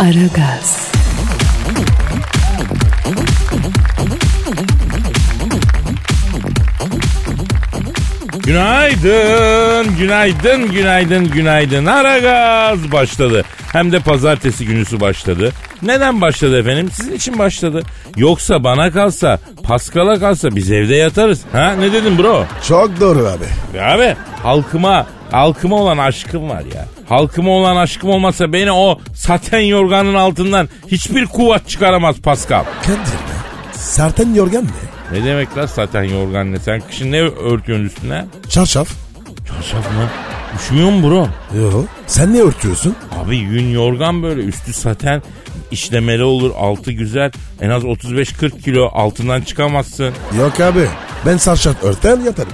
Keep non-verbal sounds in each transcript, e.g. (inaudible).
Aragaz, Günaydın, günaydın, günaydın, günaydın. Aragaz başladı. Hem de pazartesi günüsü başladı. Neden başladı efendim? Sizin için başladı. Yoksa bana kalsa, Paskal'a kalsa biz evde yatarız. Ha ne dedim bro? Çok doğru abi. Ya abi halkıma, halkıma olan aşkım var ya. Halkıma olan aşkım olmasa beni o saten yorganın altından hiçbir kuvvet çıkaramaz Pascal. Kadir be. Serten yorgan ne? Ne demek lan saten yorgan ne? Sen kışın ne örtüyorsun üstüne? Çarşaf. Çarşaf mı? Üşümüyor mu bro? Yo. Sen ne örtüyorsun? Abi yün yorgan böyle üstü saten işlemeli olur altı güzel en az 35-40 kilo altından çıkamazsın. Yok abi. Ben sarşat örter yatarım.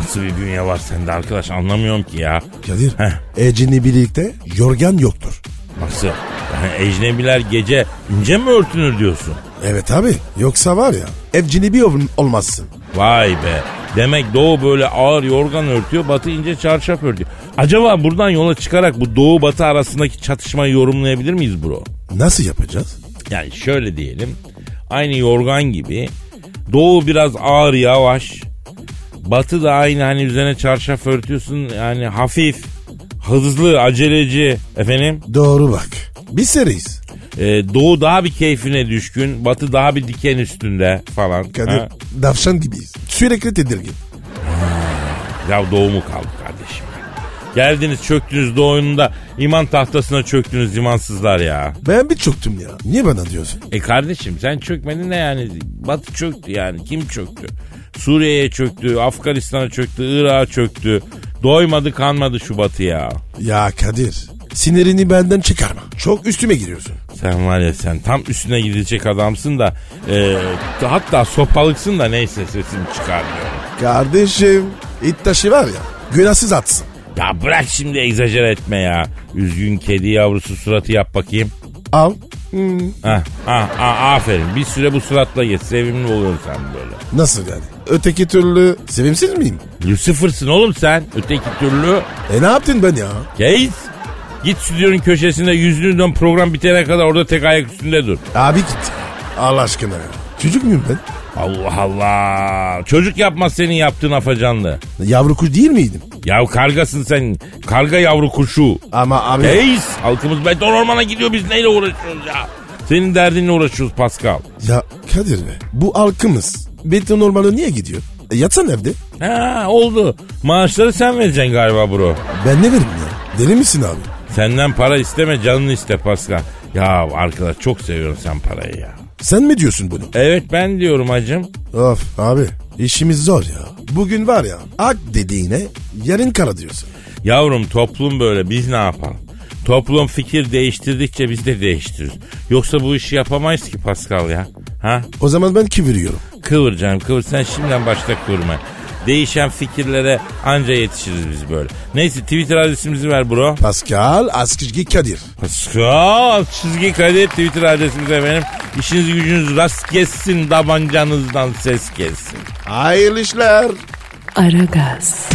Nasıl bir bünye var sende arkadaş anlamıyorum ki ya. Kadir. Ecini birlikte yorgan yoktur. Nasıl? Yani ecnebiler gece ince mi örtünür diyorsun? Evet abi. Yoksa var ya evcini bir ol- olmazsın. Vay be. Demek doğu böyle ağır yorgan örtüyor batı ince çarşaf örtüyor. Acaba buradan yola çıkarak bu doğu batı arasındaki çatışmayı yorumlayabilir miyiz bro? Nasıl yapacağız? Yani şöyle diyelim. Aynı yorgan gibi doğu biraz ağır yavaş. Batı da aynı hani üzerine çarşaf örtüyorsun yani hafif, hızlı, aceleci efendim. Doğru bak. Biz seriyiz. Ee, doğu daha bir keyfine düşkün, batı daha bir diken üstünde falan. Kadir Ha? davşan gibiyiz. Sürekli tedirgin. Ya doğu mu kaldı kardeşim? Geldiniz çöktünüz doğununda iman tahtasına çöktünüz imansızlar ya. Ben bir çöktüm ya. Niye bana diyorsun? E kardeşim sen çökmedin de yani Batı çöktü yani kim çöktü? Suriye'ye çöktü, Afganistan'a çöktü, Irak'a çöktü. Doymadı kanmadı şu Batı ya. Ya Kadir sinirini benden çıkarma. Çok üstüme giriyorsun. Sen var ya sen tam üstüne gidecek adamsın da e, hatta sopalıksın da neyse sesini çıkarmıyorum. Kardeşim it taşı var ya günahsız atsın. Ya bırak şimdi egzajere etme ya. Üzgün kedi yavrusu suratı yap bakayım. Al. Hmm, Ah, ah, ah, aferin. Bir süre bu suratla geç. Sevimli oluyorsun sen böyle. nasıl yani? Öteki türlü sevimsiz miyim? Lucifer'sın oğlum sen. Öteki türlü. E ne yaptın ben ya? Geç. Git stüdyonun köşesinde yüzünü dön program bitene kadar orada tek ayak üstünde dur. Abi git. Allah aşkına ya. Çocuk muyum ben? Allah Allah. Çocuk yapmaz senin yaptığın afacanlı. Yavru kuş değil miydim? Ya kargasın sen. Karga yavru kuşu. Ama abi... Reis. Halkımız beton ormana gidiyor biz neyle uğraşıyoruz ya? Senin derdinle uğraşıyoruz Pascal. Ya Kadir be bu halkımız beton ormanı niye gidiyor? E, yatsan evde. Ha oldu. Maaşları sen vereceksin galiba bro. Ben ne veririm ya? Deli misin abi? Senden para isteme canını iste Pascal. Ya arkadaş çok seviyorum sen parayı ya. Sen mi diyorsun bunu? Evet ben diyorum hacım. Of abi işimiz zor ya. Bugün var ya ak dediğine yarın kara diyorsun. Yavrum toplum böyle biz ne yapalım? Toplum fikir değiştirdikçe biz de değiştiririz. Yoksa bu işi yapamayız ki Pascal ya. Ha? O zaman ben kıvırıyorum. Kıvır canım kıvır. Sen şimdiden başta kıvırma. Değişen fikirlere anca yetişiriz biz böyle. Neyse Twitter adresimizi ver bro. Pascal Askışgi Kadir. Pascal çizgi kadet Twitter adresimiz efendim. İşiniz gücünüz rast kessin tabancanızdan ses kessin. Hayırlı işler. Aragaz,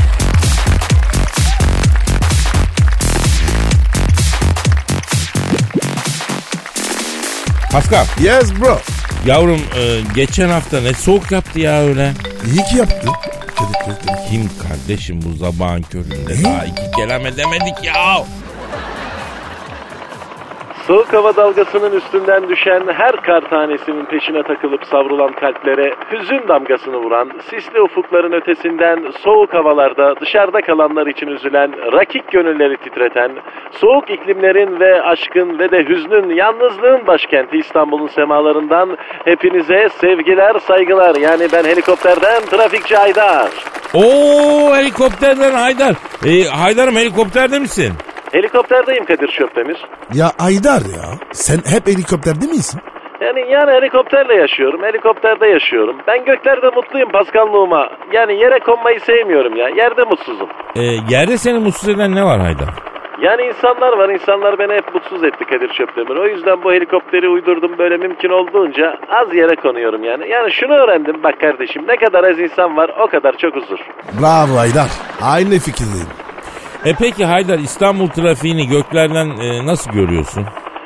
Pascal Yes bro. Yavrum e, geçen hafta ne soğuk yaptı ya öyle. İyi ki yaptı. Kim kardeşim bu zabağın köründe daha iki kelam edemedik ya. Soğuk hava dalgasının üstünden düşen her kar tanesinin peşine takılıp savrulan kalplere hüzün damgasını vuran, sisli ufukların ötesinden soğuk havalarda dışarıda kalanlar için üzülen, rakik gönülleri titreten, soğuk iklimlerin ve aşkın ve de hüznün, yalnızlığın başkenti İstanbul'un semalarından hepinize sevgiler, saygılar. Yani ben helikopterden Trafikçi Aydar. Oo helikopterden Haydar. E, Haydar'ım helikopterde misin? Helikopterdeyim Kadir Çöptemir. Ya Aydar ya sen hep helikopterde misin? Yani yani helikopterle yaşıyorum, helikopterde yaşıyorum. Ben göklerde mutluyum Paskalluğuma. Yani yere konmayı sevmiyorum ya. Yerde mutsuzum. E, yerde seni mutsuz eden ne var Haydar? Yani insanlar var, insanlar beni hep mutsuz etti Kadir Çöptemir. O yüzden bu helikopteri uydurdum böyle mümkün olduğunca az yere konuyorum yani. Yani şunu öğrendim bak kardeşim ne kadar az insan var o kadar çok huzur. Bravo Aydar. Aynı fikirdeyim. E peki Haydar İstanbul trafiğini göklerden e, nasıl görüyorsun?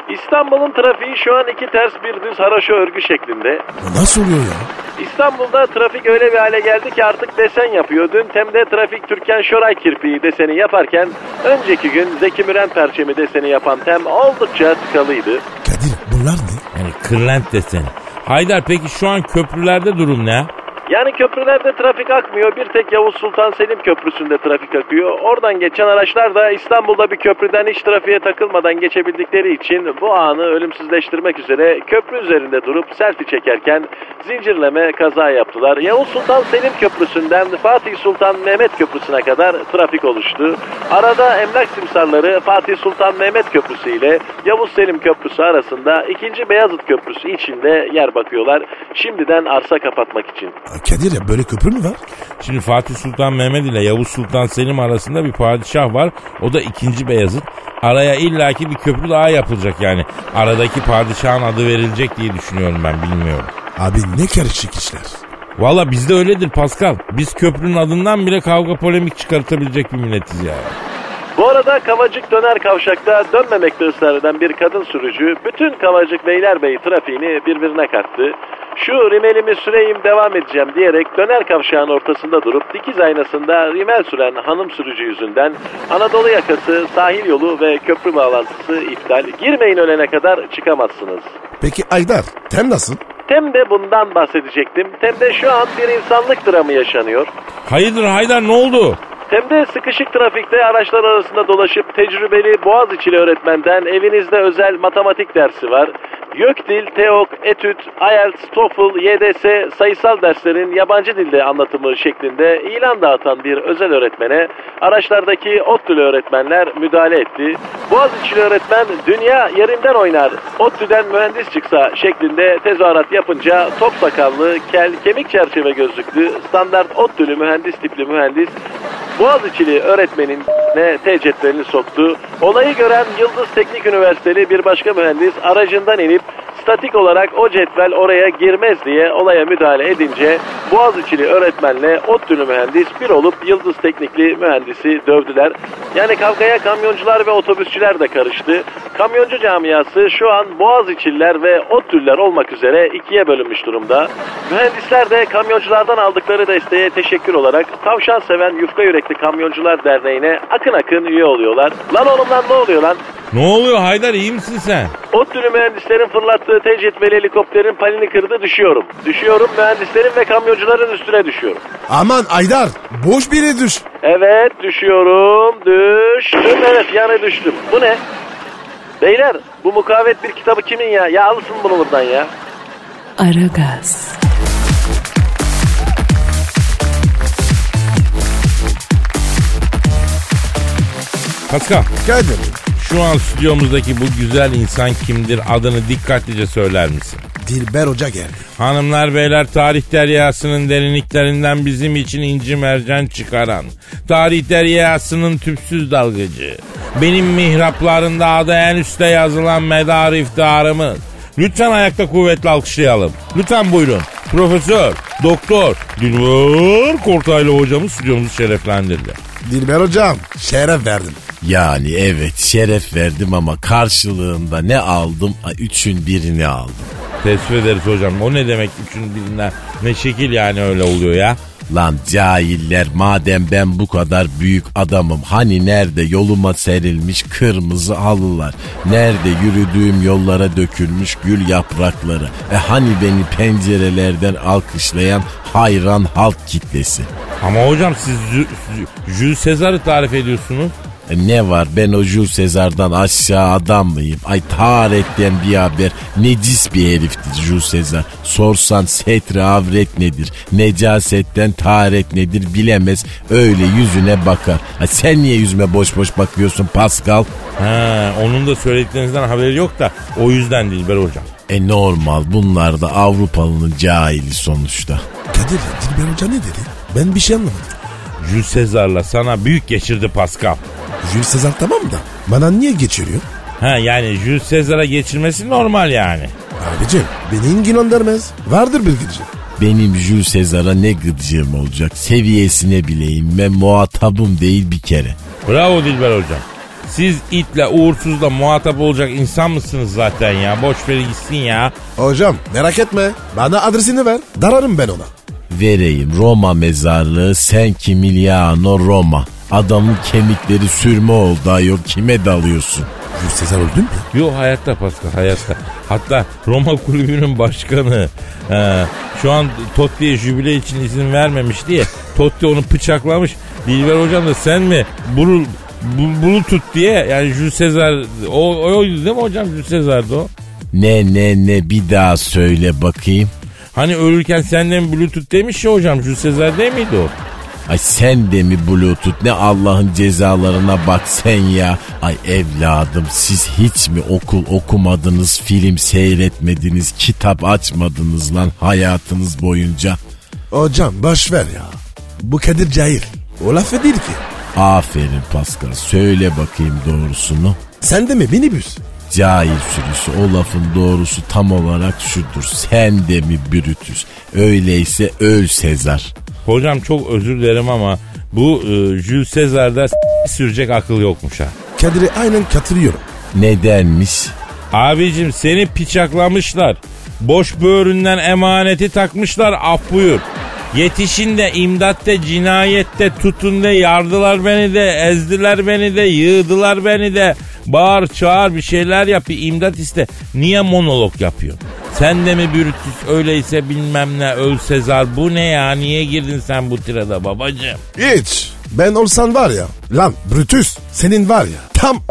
İstanbul'un trafiği şu an iki ters bir düz haraşo örgü şeklinde. Nasıl oluyor ya? İstanbul'da trafik öyle bir hale geldi ki artık desen yapıyor. Dün Tem'de trafik Türkan Şoray kirpiği deseni yaparken önceki gün Zeki Müren perçemi deseni yapan Tem oldukça tıkalıydı. Kadir bunlar ne? Yani kırlent deseni. Haydar peki şu an köprülerde durum ne? Yani köprülerde trafik akmıyor. Bir tek Yavuz Sultan Selim Köprüsü'nde trafik akıyor. Oradan geçen araçlar da İstanbul'da bir köprüden hiç trafiğe takılmadan geçebildikleri için bu anı ölümsüzleştirmek üzere köprü üzerinde durup selfie çekerken zincirleme kaza yaptılar. Yavuz Sultan Selim Köprüsü'nden Fatih Sultan Mehmet Köprüsü'ne kadar trafik oluştu. Arada emlak simsarları Fatih Sultan Mehmet Köprüsü ile Yavuz Selim Köprüsü arasında 2. Beyazıt Köprüsü içinde yer bakıyorlar. Şimdiden arsa kapatmak için. Kadir ya böyle köprü mü var? Şimdi Fatih Sultan Mehmet ile Yavuz Sultan Selim arasında bir padişah var. O da ikinci Beyazıt. Araya illaki bir köprü daha yapılacak yani. Aradaki padişahın adı verilecek diye düşünüyorum ben bilmiyorum. Abi ne karışık işler. Valla bizde öyledir Pascal. Biz köprünün adından bile kavga polemik çıkartabilecek bir milletiz ya. Bu arada Kavacık Döner Kavşak'ta dönmemekte ısrar eden bir kadın sürücü bütün Kavacık Beylerbeyi trafiğini birbirine kattı. Şu rimelimi süreyim devam edeceğim diyerek döner kavşağın ortasında durup dikiz aynasında rimel süren hanım sürücü yüzünden Anadolu yakası, sahil yolu ve köprü bağlantısı iptal. Girmeyin ölene kadar çıkamazsınız. Peki Aydar tem nasıl? Tem de bundan bahsedecektim. Tem'de şu an bir insanlık dramı yaşanıyor. Hayırdır Haydar ne oldu? Tem'de sıkışık trafikte araçlar arasında dolaşıp tecrübeli Boğaziçi'li öğretmenden evinizde özel matematik dersi var. YÖKDİL, TEOK, ETÜT, IELTS, TOEFL, YDS sayısal derslerin yabancı dilde anlatımı şeklinde ilan dağıtan bir özel öğretmene araçlardaki ODTÜ'lü öğretmenler müdahale etti. Boğaziçi'li öğretmen dünya yerinden oynar, ODTÜ'den mühendis çıksa şeklinde tezahürat yapınca top sakallı, kel, kemik çerçeve gözlüklü, standart ODTÜ'lü mühendis tipli mühendis Boğaziçi'li öğretmenin ne tecetlerini soktu. Olayı gören Yıldız Teknik Üniversiteli bir başka mühendis aracından inip statik olarak o cetvel oraya girmez diye olaya müdahale edince Boğaziçi'li öğretmenle ODTÜ'lü mühendis bir olup Yıldız Teknikli mühendisi dövdüler. Yani kavgaya kamyoncular ve otobüsçüler de karıştı. Kamyoncu camiası şu an Boğaziçi'liler ve ODTÜ'lüler olmak üzere ikiye bölünmüş durumda. Mühendisler de kamyonculardan aldıkları desteğe teşekkür olarak tavşan seven yufka yürekli kamyoncular derneğine akın akın üye oluyorlar. Lan oğlum lan ne oluyor lan? Ne oluyor Haydar iyi misin sen? ODTÜ'lü mühendislerin fırlattığı T cetveli helikopterin palini kırdı düşüyorum. Düşüyorum mühendislerin ve kamyoncuların üstüne düşüyorum. Aman Aydar boş bir yere düş. Evet düşüyorum düştüm evet yani düştüm. Bu ne? Beyler bu mukavet bir kitabı kimin ya? Ya alsın bunu buradan ya. Aragaz, Pascal Kadir şu an stüdyomuzdaki bu güzel insan kimdir adını dikkatlice söyler misin? Dilber Hoca geldi. Hanımlar beyler tarih deryasının derinliklerinden bizim için inci mercan çıkaran, tarih deryasının tüpsüz dalgıcı, benim mihraplarında adı en üstte yazılan medar iftiharımız. Lütfen ayakta kuvvetli alkışlayalım. Lütfen buyurun. Profesör, doktor, Dilber Kortaylı hocamız stüdyomuzu şereflendirdi. Dilber Hocam şeref verdim. Yani evet şeref verdim ama karşılığında ne aldım? Üçün birini aldım. Teessüf ederiz hocam. O ne demek üçün birinden? Ne şekil yani öyle oluyor ya? Lan cahiller madem ben bu kadar büyük adamım hani nerede yoluma serilmiş kırmızı halılar nerede yürüdüğüm yollara dökülmüş gül yaprakları e hani beni pencerelerden alkışlayan hayran halk kitlesi Ama hocam siz Jules Sezar'ı tarif ediyorsunuz. E ne var ben o Jules Sezar'dan aşağı adam mıyım? Ay taharetten bir haber. Necis bir heriftir Jules Sezar. Sorsan setre avret nedir? Necasetten taharet nedir bilemez. Öyle yüzüne bakar. Ay sen niye yüzüme boş boş bakıyorsun Pascal? Ha, onun da söylediklerinizden haberi yok da o yüzden Dilber hocam. E normal bunlar da Avrupalının cahili sonuçta. Kadir Dilber Hoca ne dedi? Ben bir şey anlamadım. Jules Sezar'la sana büyük geçirdi Pascal. Jules Sezar tamam da bana niye geçiriyor? Ha yani Jules Sezar'a geçirmesi normal yani. Abicim beni ilgilendirmez. Vardır bir gıcı. Benim Jules Sezar'a ne gıcığım olacak seviyesine bileyim ben muhatabım değil bir kere. Bravo Dilber hocam. Siz itle uğursuzla muhatap olacak insan mısınız zaten ya? Boş ver gitsin ya. Hocam merak etme. Bana adresini ver. Dararım ben ona. Vereyim Roma mezarlığı sen Kimiliano Roma. Adamın kemikleri sürme oldu ayol kime dalıyorsun? Jules Sezar öldü mü? Yok hayatta Pascal hayatta. Hatta Roma (laughs) kulübünün başkanı e, şu an Totti'ye jübile için izin vermemiş diye Totti onu bıçaklamış. Dilber hocam da sen mi bunu bunu tut diye yani Jules Sezar o, oydu değil mi hocam Jules Sezar'dı o. Ne ne ne bir daha söyle bakayım. Hani ölürken senden Bluetooth demiş ya hocam Jules Sezar değil miydi o? Ay sen de mi Bluetooth ne Allah'ın cezalarına bak sen ya. Ay evladım siz hiç mi okul okumadınız, film seyretmediniz, kitap açmadınız lan hayatınız boyunca? Hocam boş ver ya. Bu Kadir cahil. O laf değil ki. Aferin Pascal söyle bakayım doğrusunu. Sen de mi minibüs? Cahil sürüsü o lafın doğrusu tam olarak şudur. Sen de mi Brutus? Öyleyse öl Sezar. Hocam çok özür dilerim ama bu e, Jules Sezar'da sürecek akıl yokmuş ha. Kadir'e aynen katılıyorum. Nedenmiş? Abicim seni piçaklamışlar. Boş böğründen emaneti takmışlar af buyur. Yetişin de imdatte cinayette tutun de yardılar beni de ezdiler beni de yığdılar beni de bağır çağır bir şeyler yap bir imdat iste. Niye monolog yapıyor? Sen de mi Brutus öyleyse bilmem ne öl Sezar bu ne ya niye girdin sen bu tirada babacığım? Hiç. Ben olsan var ya. Lan Brutus senin var ya. Tam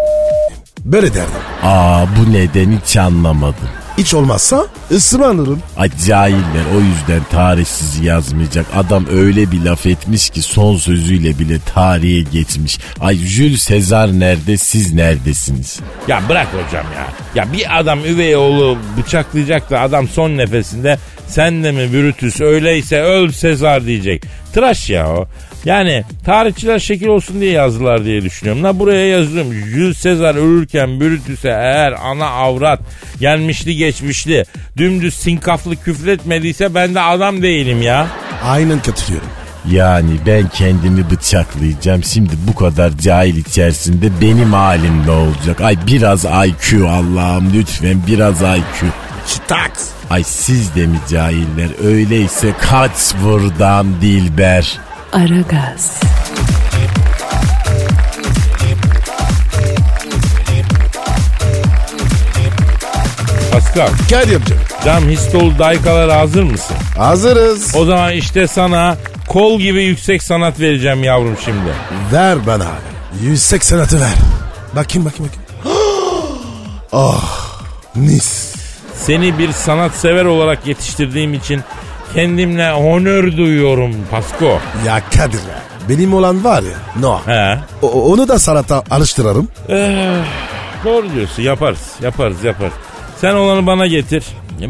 böyle derdim. Aa bu neden hiç anlamadım. Hiç olmazsa ısmarlarım. Ay cahiller o yüzden tarih sizi yazmayacak. Adam öyle bir laf etmiş ki son sözüyle bile tarihe geçmiş. Ay Jules Sezar nerede siz neredesiniz? Ya bırak hocam ya. Ya bir adam üvey oğlu bıçaklayacak da adam son nefesinde sen de mi Brutus öyleyse öl Sezar diyecek. Tıraş ya o. Yani tarihçiler şekil olsun diye yazdılar diye düşünüyorum. La buraya yazıyorum. Jules Sezar ölürken Brutus'e eğer ana avrat gelmişli geçmişli dümdüz sinkaflı küfretmediyse ben de adam değilim ya. Aynen katılıyorum. Yani ben kendimi bıçaklayacağım. Şimdi bu kadar cahil içerisinde benim halim ne olacak? Ay biraz IQ Allah'ım lütfen biraz IQ. Çıtaks. Ay siz de mi cahiller? Öyleyse kaç buradan Dilber. Aragaz, Pascal, Kadir'cim. cam histolu daykalara hazır mısın? Hazırız. O zaman işte sana kol gibi yüksek sanat vereceğim yavrum şimdi. Ver bana abi. 180 atı ver. Bakayım bakayım bakayım. oh. (gasps) Mis. Seni bir sanatsever olarak yetiştirdiğim için kendimle onur duyuyorum Pasko. Ya Kadir be. Benim olan var ya. No. He. O- onu da sanata alıştırırım. Eh, doğru diyorsun yaparız yaparız yaparız. Sen olanı bana getir.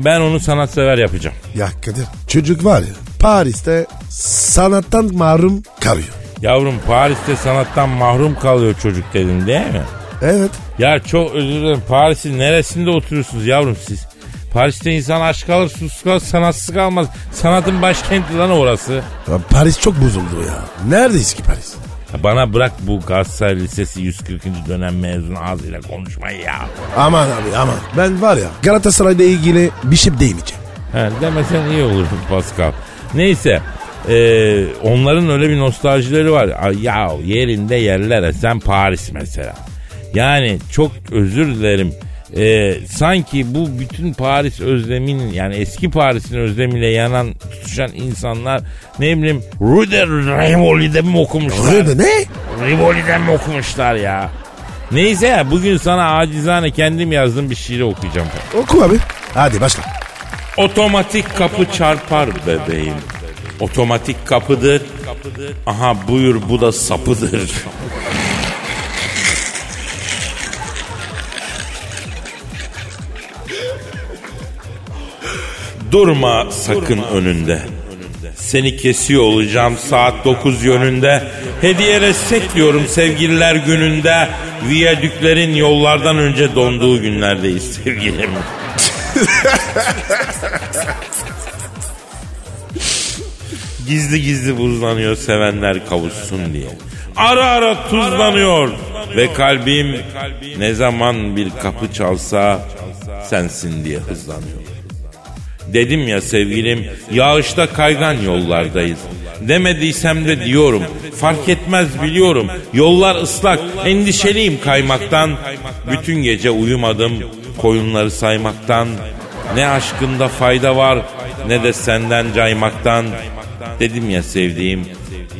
Ben onu sanatsever yapacağım. Ya Kadir. Çocuk var ya. Paris'te sanattan mahrum kalıyor. Yavrum Paris'te sanattan mahrum kalıyor çocuk dedin değil mi? Evet. Ya çok özür dilerim Paris'in neresinde oturuyorsunuz yavrum siz? Paris'te insan aşk kalır, sus kalır, sanatsız kalmaz. Sanatın başkenti lan orası. Ya Paris çok bozuldu ya. Neredeyiz ki Paris? Ya Bana bırak bu Galatasaray Lisesi 140. dönem mezun ağzıyla konuşmayı ya. Aman abi aman. Ben var ya Galatasaray'la ilgili bir şey demeyeceğim. He, demesen iyi olur Pascal. Neyse. e, onların öyle bir nostaljileri var. Ay, Ya yerinde yerler. Sen Paris mesela. Yani çok özür dilerim. E, sanki bu bütün Paris özleminin yani eski Paris'in özlemiyle yanan tutuşan insanlar ne bileyim Rue de Rivoli'de mi okumuşlar? Öyle de ne? Rivoli'den mi okumuşlar ya? Neyse ya bugün sana acizane kendim yazdığım bir şiiri okuyacağım. Oku abi. Hadi başla. Otomatik kapı çarpar bebeğim. Otomatik kapıdır. Aha buyur bu da sapıdır. Durma sakın önünde. Seni kesiyor olacağım saat 9 yönünde. Hediye destek diyorum sevgililer gününde. Viyadüklerin yollardan önce donduğu günlerdeyiz sevgilim. (laughs) Gizli gizli buzlanıyor sevenler kavuşsun diye. Ara ara tuzlanıyor ve kalbim ne zaman bir kapı çalsa sensin diye hızlanıyor. Dedim ya sevgilim yağışta kaygan yollardayız. Demediysem de diyorum fark etmez biliyorum. Yollar ıslak endişeliyim kaymaktan. Bütün gece uyumadım koyunları saymaktan. Ne aşkında fayda var ne de senden caymaktan. Dedim ya sevdiğim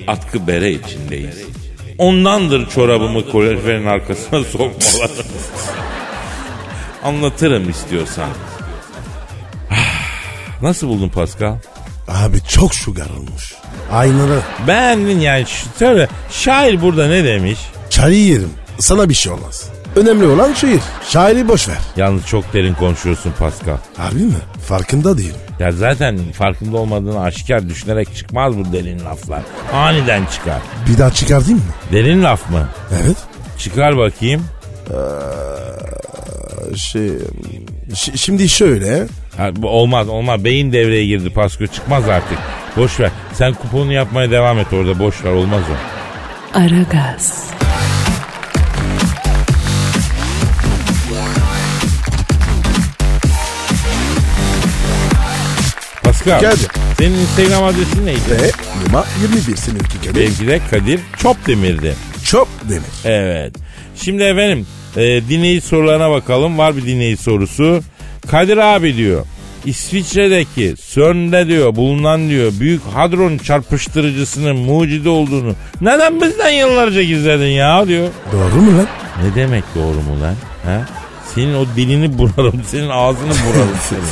atkı bere içindeyiz. Ondandır çorabımı kaloriferin arkasına (laughs) sokmalarım anlatırım istiyorsan Nasıl buldun Pascal? Abi çok şugar olmuş. Aynalı. Beğendin yani. Söyle şair burada ne demiş? Çayı yerim. Sana bir şey olmaz. Önemli olan şiir. Şairi boş ver. Yalnız çok derin konuşuyorsun Pascal. Harbi mi? Farkında değilim. Ya zaten farkında olmadığını aşikar düşünerek çıkmaz bu derin laflar. Aniden çıkar. Bir daha çıkartayım mı? Derin laf mı? Evet. Çıkar bakayım. Şey, şi- şimdi şöyle. Ha, bu olmaz olmaz. Beyin devreye girdi Pascal. Çıkmaz artık. Boş ver. Sen kuponu yapmaya devam et orada. Boş ver olmaz o. Aragaz, Pascal. Geldi. Senin Instagram adresin neydi? Ve numara 21 seninki Kadir. Belki de Kadir Çopdemir'di. Çok demir. Evet. Şimdi efendim e, dinleyici sorularına bakalım. Var bir dinleyici sorusu. Kadir abi diyor. İsviçre'deki CERN'de diyor bulunan diyor büyük hadron çarpıştırıcısının mucidi olduğunu neden bizden yıllarca gizledin ya diyor. Doğru mu lan? Ne demek doğru mu lan? Ha? Senin o dilini (laughs) burarım, senin ağzını burarım senin.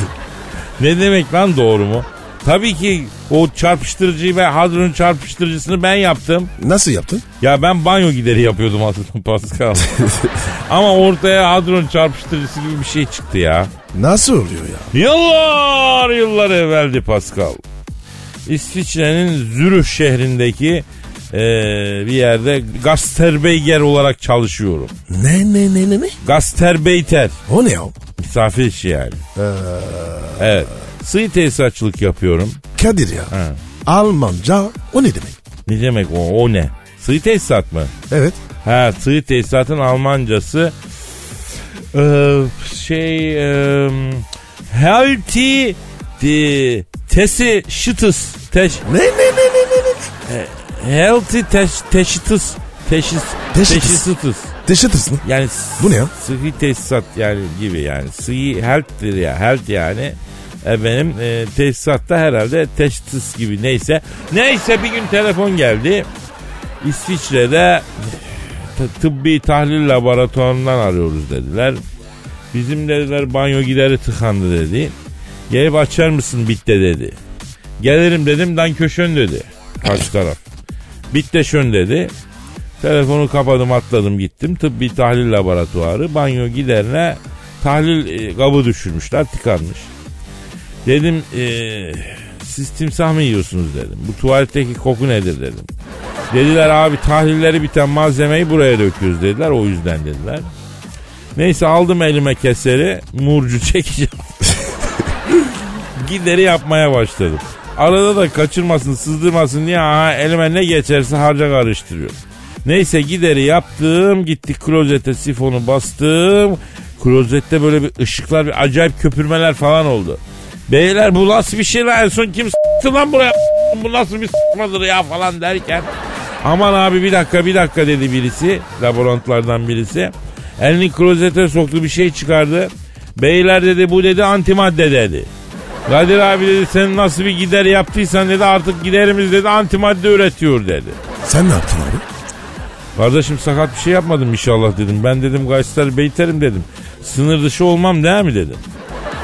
(laughs) ne demek lan doğru mu? Tabii ki o çarpıştırıcıyı ve hadron çarpıştırıcısını ben yaptım. Nasıl yaptın? Ya ben banyo gideri yapıyordum aslında Pascal. (laughs) Ama ortaya hadron çarpıştırıcısı gibi bir şey çıktı ya. Nasıl oluyor ya? Yıllar yıllar evveldi Pascal. İsviçre'nin Zürih şehrindeki eee, bir yerde Gasterbeyger olarak çalışıyorum. Ne ne ne ne ne? Gasterbeyter. O ne o? Misafir işi yani. Evet. Sığ tesisatçılık yapıyorum. Kadir ya. Ha. Almanca o ne demek? Ne demek o? O ne? Sığ tesisat mı? Evet. Ha sığ tesisatın Almancası eee, şey eee healthy de, tesi şıtıs teş, Ne ne ne ne ne ne? healthy teş, teşitıs teşis Teşitıs. teşisitis. Teşettüs mü? Yani Bu ne ya? Sıhhi tesisat yani gibi yani. Sıhhi health'tir ya. Health yani. Efendim e, tesisatta herhalde teşhis gibi neyse. Neyse bir gün telefon geldi. İsviçre'de t- tıbbi tahlil laboratuvarından arıyoruz dediler. Bizim dediler banyo gideri tıkandı dedi. Gelip açar mısın bitte dedi. Gelirim dedim dan köşön dedi. Karşı taraf. Bitte şön dedi. Telefonu kapadım atladım gittim. Tıbbi tahlil laboratuvarı banyo giderine tahlil e, kabı düşürmüşler tıkanmış. Dedim e, siz timsah mı yiyorsunuz dedim. Bu tuvaletteki koku nedir dedim. Dediler abi tahlilleri biten malzemeyi buraya döküyoruz dediler o yüzden dediler. Neyse aldım elime keseri murcu (laughs) çekeceğim. Gideri yapmaya başladım. Arada da kaçırmasın sızdırmasın diye aha, elime ne geçerse harca karıştırıyorum. Neyse gideri yaptım gittik klozete sifonu bastım. Klozette böyle bir ışıklar bir acayip köpürmeler falan oldu. Beyler bu nasıl bir şey lan en son kim s**tı lan buraya bu nasıl bir s**madır ya falan derken. Aman abi bir dakika bir dakika dedi birisi laborantlardan birisi. Elini klozete soktu bir şey çıkardı. Beyler dedi bu dedi antimadde dedi. Kadir abi dedi sen nasıl bir gider yaptıysan dedi artık giderimiz dedi antimadde üretiyor dedi. Sen ne yaptın abi? Kardeşim sakat bir şey yapmadım inşallah dedim. Ben dedim Gaystar Beyterim dedim. Sınır dışı olmam değil mi dedim.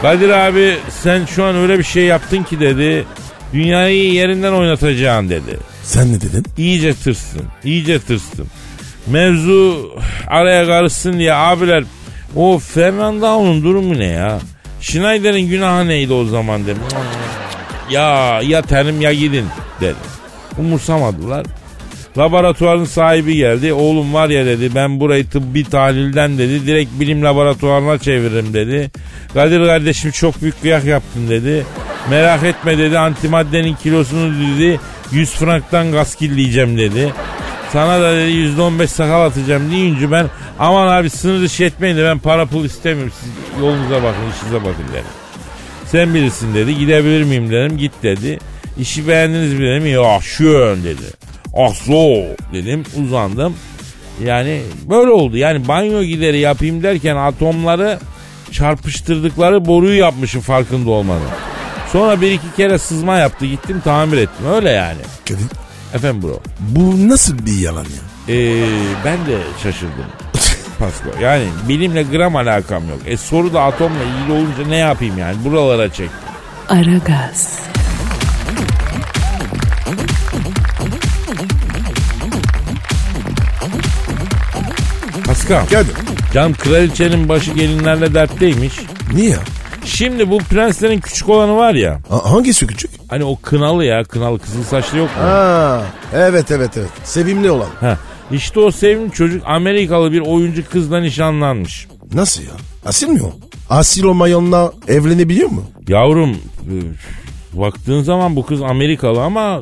Kadir abi sen şu an öyle bir şey yaptın ki dedi. Dünyayı yerinden oynatacaksın dedi. Sen ne dedin? İyice tırstım. iyice tırstım. Mevzu araya karışsın diye abiler o Fernando'nun durumu ne ya? Schneider'in günahı neydi o zaman dedim. Ya ya terim ya gidin dedim. Umursamadılar. Laboratuvarın sahibi geldi. Oğlum var ya dedi ben burayı tıbbi tahlilden dedi. Direkt bilim laboratuvarına çeviririm dedi. Kadir kardeşim çok büyük kıyak yaptın dedi. Merak etme dedi antimaddenin kilosunu dedi. 100 franktan gaskilleyeceğim dedi. Sana da dedi %15 sakal atacağım deyince ben aman abi sınır dışı etmeyin de ben para pul istemiyorum. Siz yolunuza bakın işinize bakın dedim. Sen bilirsin dedi. Gidebilir miyim dedim. Git dedi. İşi beğendiniz mi dedim. Ya şön dedi. Ah so dedim. Uzandım. Yani böyle oldu. Yani banyo gideri yapayım derken atomları çarpıştırdıkları boruyu yapmışım farkında olmadan. Sonra bir iki kere sızma yaptı. Gittim tamir ettim. Öyle yani. Kadir Efendim bro. bu nasıl bir yalan ya? Ee, ben de şaşırdım. Pasko. Yani bilimle gram alakam yok. E soru da atomla ilgili olunca ne yapayım yani? Buralara çek. Aragaz, Paskal. Kadir Canım kraliçenin başı gelinlerle dertteymiş. niye? Şimdi bu prenslerin küçük olanı var ya. Ha- hangisi küçük? Hani o kınalı ya kınalı kızıl saçlı yok mu? Ha, evet evet evet. Sevimli olan. Ha. İşte o sevimli çocuk Amerikalı bir oyuncu kızla nişanlanmış. Nasıl ya? Asil mi o? Asil olmayanla evlenebiliyor mu? Yavrum e, baktığın zaman bu kız Amerikalı ama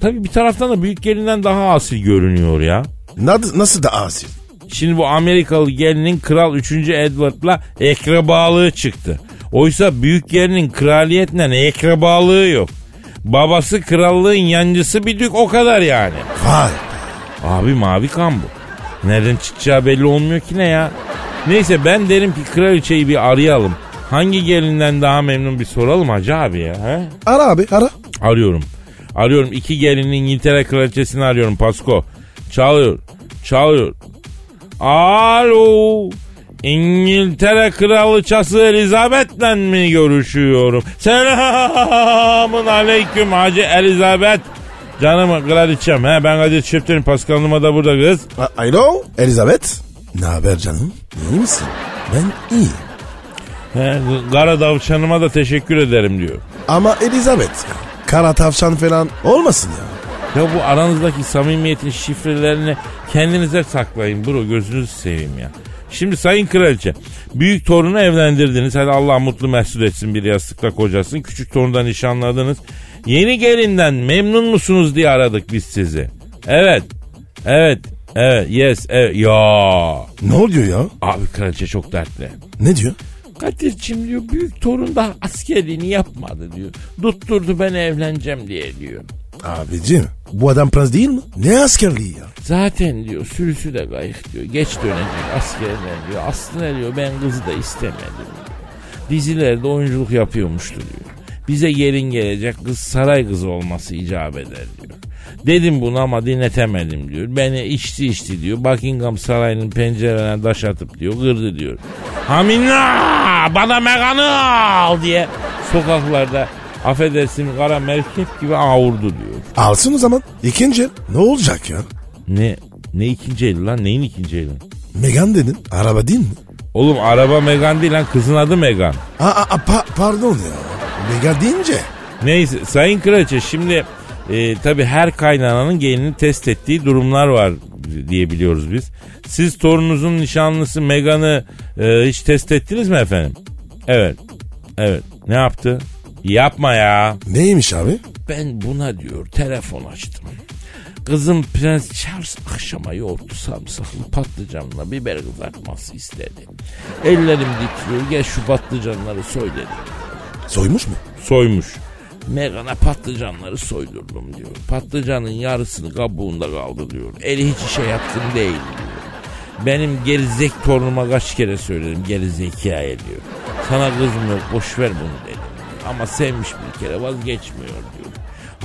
tabii bir taraftan da büyük gelinden daha asil görünüyor ya. Nasıl, nasıl da asil? Şimdi bu Amerikalı gelinin kral 3. Edward'la ekrebalığı çıktı. Oysa büyük gelinin kraliyetle ekrebalığı yok. Babası krallığın yancısı bir dük o kadar yani. Vay. Abi mavi kan bu. Nereden çıkacağı belli olmuyor ki ne ya. Neyse ben derim ki kraliçeyi bir arayalım. Hangi gelinden daha memnun bir soralım hacı abi ya. He? Ara abi ara. Arıyorum. Arıyorum. iki gelinin İngiltere kraliçesini arıyorum Pasko. Çalıyor. Çalıyor. Alo. İngiltere kraliçası Elizabeth'le mi görüşüyorum? Selamun aleyküm Hacı Elizabeth. Canım kraliçem. He, ben Kadir Çöpten'im. Pascal Numa da burada kız. Alo Elizabeth. Ne haber canım? İyi misin? Ben iyi. He, kara davşanıma da teşekkür ederim diyor. Ama Elizabeth ya. Kara tavşan falan olmasın ya. Ya bu aranızdaki samimiyetin şifrelerini kendinize saklayın bro gözünüzü seveyim ya. Şimdi sayın kraliçe büyük torunu evlendirdiniz. Hadi Allah mutlu mesut etsin bir yastıkla kocasın. Küçük torundan nişanladınız. Yeni gelinden memnun musunuz diye aradık biz sizi. Evet. Evet. Evet. Yes. Evet. Ya. Ne oluyor ya? Abi kraliçe çok dertli. Ne diyor? Kadir'cim diyor büyük torun daha askerliğini yapmadı diyor. Tutturdu ben evleneceğim diye diyor. Abicim bu adam prens değil mi? Ne askerliği ya? Zaten diyor sürüsü de kayık diyor. Geç dönecek askerler diyor. Aslında diyor ben kızı da istemedim diyor. Dizilerde oyunculuk yapıyormuştu diyor. Bize gelin gelecek kız saray kızı olması icap eder diyor. Dedim bunu ama dinletemedim diyor. Beni içti içti diyor. Buckingham Sarayı'nın pencerelerine taş atıp diyor kırdı diyor. Hamina bana Megan'ı al diye sokaklarda affedersin kara merkep gibi avurdu diyor. Alsın o zaman. İkinci el. Ne olacak ya? Ne ne ikinci eli lan neyin ikinci eli? Megan dedin. Araba değil mi? Oğlum araba Megan değil lan kızın adı Megan. Aa, aa, pa- pardon ya. Megan deyince. Neyse sayın kraliçe şimdi e, tabi her kaynananın gelini test ettiği durumlar var diye biliyoruz biz. Siz torununuzun nişanlısı Megan'ı e, hiç test ettiniz mi efendim? Evet. Evet. Ne yaptı? Yapma ya. Neymiş abi? Ben buna diyor telefon açtım. Kızım Prens Charles akşama yoğurtlu sarımsaklı patlıcanla biber kızartması istedi. Ellerim titriyor gel şu patlıcanları soy dedi. Soymuş mu? Soymuş. Megan'a patlıcanları soydurdum diyor. Patlıcanın yarısını kabuğunda kaldı diyor. Eli hiç işe yatkın değil diyor. Benim gerizek torunuma kaç kere söyledim gerizekaye diyor. Sana kızım yok boş ver bunu. Ama sevmiş bir kere vazgeçmiyor diyor.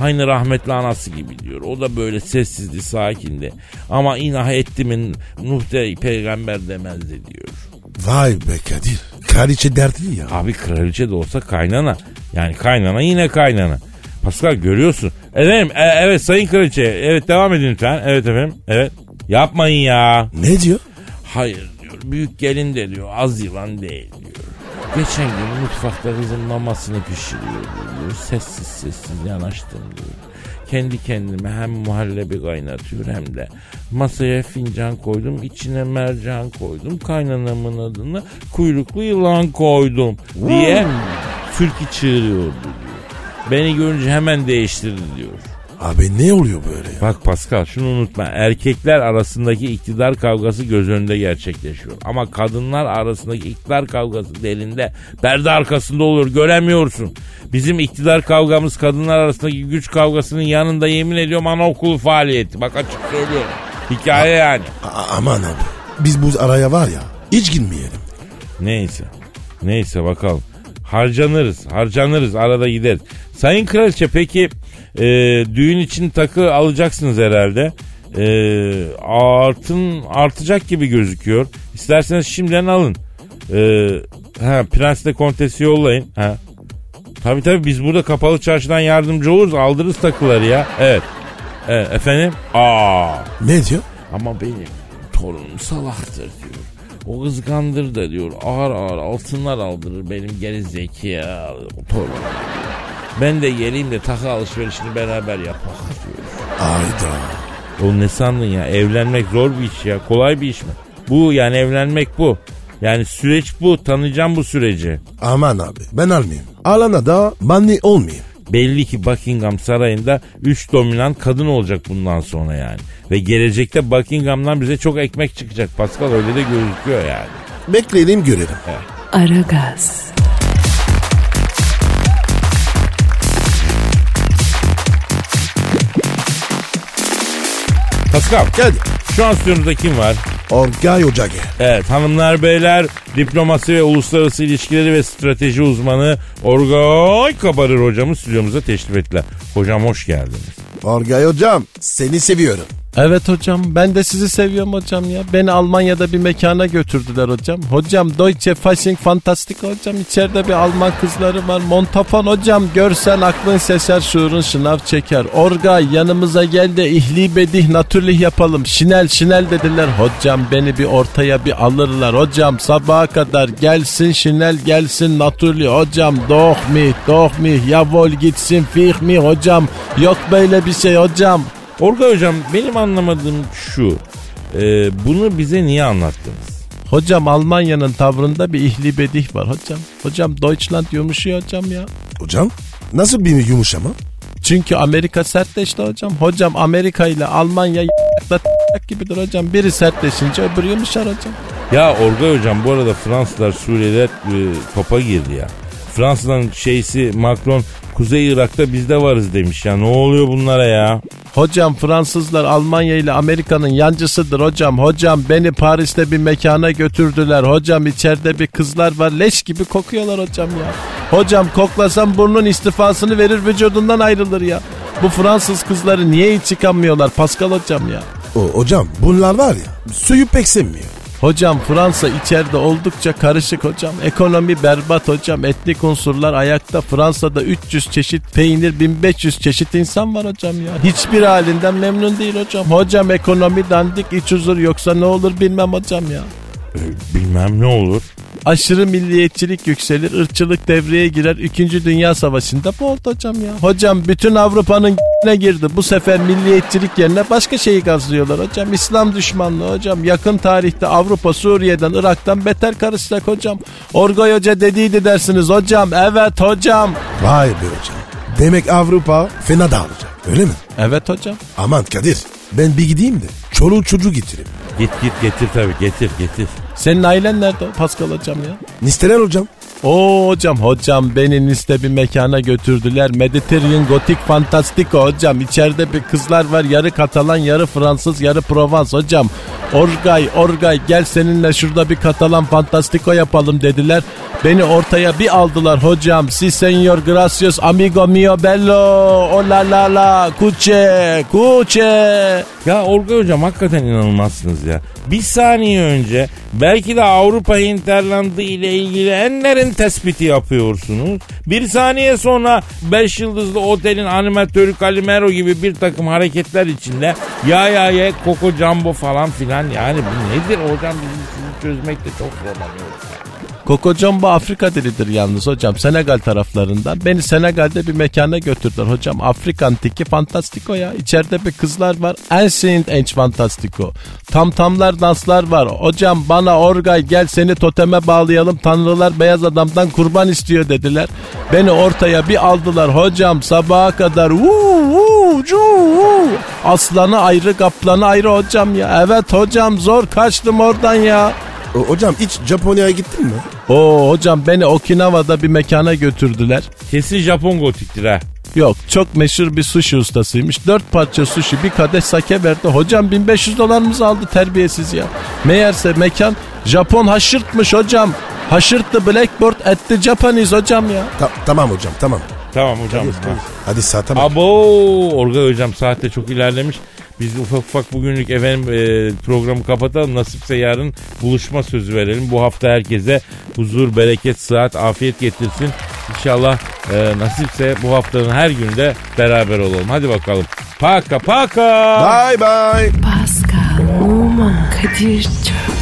Aynı rahmetli anası gibi diyor. O da böyle sessizdi, sakindi. Ama inah etti mi Nuh de peygamber demezdi diyor. Vay be Kadir. Kraliçe dertli ya. Abi kraliçe de olsa kaynana. Yani kaynana yine kaynana. Pascal görüyorsun. Efendim e, evet sayın kraliçe. Evet devam edin lütfen. Evet efendim. Evet. Yapmayın ya. Ne diyor? Hayır diyor. Büyük gelin de diyor. Az yılan değil. Geçen gün mutfakta kızım mamasını pişiriyor diyor. Sessiz sessiz yanaştım diyor. Kendi kendime hem muhallebi kaynatıyor hem de masaya fincan koydum içine mercan koydum kaynanamın adını kuyruklu yılan koydum diye türkü çığırıyordu diyor. Beni görünce hemen değiştirdi diyor. Abi ne oluyor böyle ya? Bak Pascal şunu unutma. Erkekler arasındaki iktidar kavgası göz önünde gerçekleşiyor. Ama kadınlar arasındaki iktidar kavgası derinde perde arkasında olur göremiyorsun. Bizim iktidar kavgamız kadınlar arasındaki güç kavgasının yanında yemin ediyorum anaokulu faaliyeti. Bak açık söylüyorum. Hikaye yani. A- aman abi. Biz bu araya var ya hiç girmeyelim. Neyse. Neyse bakalım. Harcanırız. Harcanırız. Arada gideriz. Sayın Kraliçe peki e, düğün için takı alacaksınız herhalde. E, artın artacak gibi gözüküyor. İsterseniz şimdiden alın. E, ha, Prens de kontesi yollayın. Ha. Tabii tabii biz burada kapalı çarşıdan yardımcı oluruz. Aldırırız takıları ya. Evet. Evet efendim? Aa. Ne diyor? Ama benim torunum salaktır diyor. O kızgandır da diyor ağır ağır altınlar aldırır benim geri zekalı torunum. Ben de geleyim de takı alışverişini beraber yapak diyor. Ayda. Oğlum ne sandın ya evlenmek zor bir iş ya kolay bir iş mi? Bu yani evlenmek bu. Yani süreç bu tanıyacağım bu süreci. Aman abi ben almayayım. Alana da mani olmayayım. Belli ki Buckingham Sarayı'nda 3 dominant kadın olacak bundan sonra yani. Ve gelecekte Buckingham'dan bize çok ekmek çıkacak Pascal öyle de gözüküyor yani. Bekleyelim görelim. Aragaz, Pascal Geldi. şu an stüdyomuzda kim var? Orgay Ocage. Evet hanımlar beyler diplomasi ve uluslararası ilişkileri ve strateji uzmanı Orgay Kabarır hocamı stüdyomuza teşrif ettiler. Hocam hoş geldiniz. Orgay hocam seni seviyorum. Evet hocam ben de sizi seviyorum hocam ya. Beni Almanya'da bir mekana götürdüler hocam. Hocam Deutsche Fasching Fantastik hocam. İçeride bir Alman kızları var. Montafon hocam görsen aklın seser şuurun şınav çeker. Orgay yanımıza gel de ihli bedih natürlih yapalım. Şinel şinel dediler. Hocam beni bir ortaya bir alırlar. Hocam sabaha kadar gelsin şinel gelsin natürlih. Hocam doh mi doh mi yavol gitsin fih mi hocam. Yok böyle bir şey hocam. Orgay hocam benim anlamadığım şu. e, bunu bize niye anlattınız? Hocam Almanya'nın tavrında bir ihli bedih var hocam. Hocam Deutschland yumuşuyor hocam ya. Hocam nasıl bir yumuşama? Çünkü Amerika sertleşti hocam. Hocam Amerika ile Almanya (laughs) gibidir hocam. Biri sertleşince öbürü yumuşar hocam. Ya Orgay hocam bu arada Fransızlar Suriye'de e, topa girdi ya. Fransa'nın şeysi Macron Kuzey Irak'ta biz de varız demiş ya. Ne oluyor bunlara ya? Hocam Fransızlar Almanya ile Amerika'nın yancısıdır hocam. Hocam beni Paris'te bir mekana götürdüler. Hocam içeride bir kızlar var leş gibi kokuyorlar hocam ya. Hocam koklasam burnun istifasını verir vücudundan ayrılır ya. Bu Fransız kızları niye hiç çıkamıyorlar Pascal hocam ya? O, hocam bunlar var ya suyu pek sevmiyor. Hocam Fransa içeride oldukça karışık hocam. Ekonomi berbat hocam. Etnik unsurlar ayakta. Fransa'da 300 çeşit peynir, 1500 çeşit insan var hocam ya. Hiçbir halinden memnun değil hocam. Hocam ekonomi dandik iç huzur yoksa ne olur bilmem hocam ya. E, bilmem ne olur. Aşırı milliyetçilik yükselir, ırkçılık devreye girer. 2. Dünya Savaşı'nda bu oldu hocam ya. Hocam bütün Avrupa'nın ne (laughs) girdi. Bu sefer milliyetçilik yerine başka şeyi gazlıyorlar hocam. İslam düşmanlığı hocam. Yakın tarihte Avrupa Suriye'den, Irak'tan beter karışacak hocam. Orgay Hoca dediydi dersiniz hocam. Evet hocam. Vay be hocam. Demek Avrupa fena dağılacak öyle mi? Evet hocam. Aman Kadir ben bir gideyim de çoluğu çocuğu getireyim. Git git getir tabii getir getir. Senin ailen nerede Pascal hocam ya? Nisteler hocam. Oo hocam hocam beni Nice'de bir mekana götürdüler. Mediterranean Gotik Fantastico hocam. İçeride bir kızlar var yarı Katalan yarı Fransız yarı Provence hocam. Orgay Orgay gel seninle şurada bir Katalan Fantastico yapalım dediler. Beni ortaya bir aldılar hocam. Si senor gracias amigo mio bello. O la la la kuche kuche. Ya Orga hocam hakikaten inanılmazsınız ya. Bir saniye önce belki de Avrupa hinterlandı ile ilgili en derin tespiti yapıyorsunuz. Bir saniye sonra 5 yıldızlı otelin animatörü Calimero gibi bir takım hareketler içinde ya ya ya Coco Jumbo falan filan yani bu nedir hocam bizim sizi çözmekte çok zorlanıyoruz. Koko Jumbo Afrika dilidir yalnız hocam. Senegal taraflarından. Beni Senegal'de bir mekana götürdüler hocam. Afrikan tiki fantastiko ya. İçeride bir kızlar var. Ancient Age fantastiko. Tam tamlar danslar var. Hocam bana Orgay gel seni toteme bağlayalım. Tanrılar beyaz adamdan kurban istiyor dediler. Beni ortaya bir aldılar hocam sabaha kadar. Vuu, vuu, cu. Aslanı ayrı kaplanı ayrı hocam ya. Evet hocam zor kaçtım oradan ya. O- hocam hiç Japonya'ya gittin mi? Oo hocam beni Okinawa'da bir mekana götürdüler. Kesin Japon gotiktir ha. Yok çok meşhur bir sushi ustasıymış. Dört parça sushi bir kadeh sake verdi. Hocam 1500 dolarımızı aldı terbiyesiz ya. Meğerse mekan Japon haşırtmış hocam. Haşırttı blackboard etti Japanese hocam ya. Ta- tamam hocam tamam. Tamam hocam. Ha. Hadi saate bak. Abo Orga hocam saatte çok ilerlemiş. Biz ufak ufak bugünlük efendim e, programı kapatalım. Nasipse yarın buluşma sözü verelim. Bu hafta herkese huzur, bereket, sıhhat, afiyet getirsin. İnşallah e, nasipse bu haftanın her günde beraber olalım. Hadi bakalım. Paka paka. Bye bye. Pascal, Oman, Kadir çok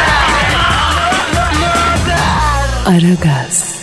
Aragaz.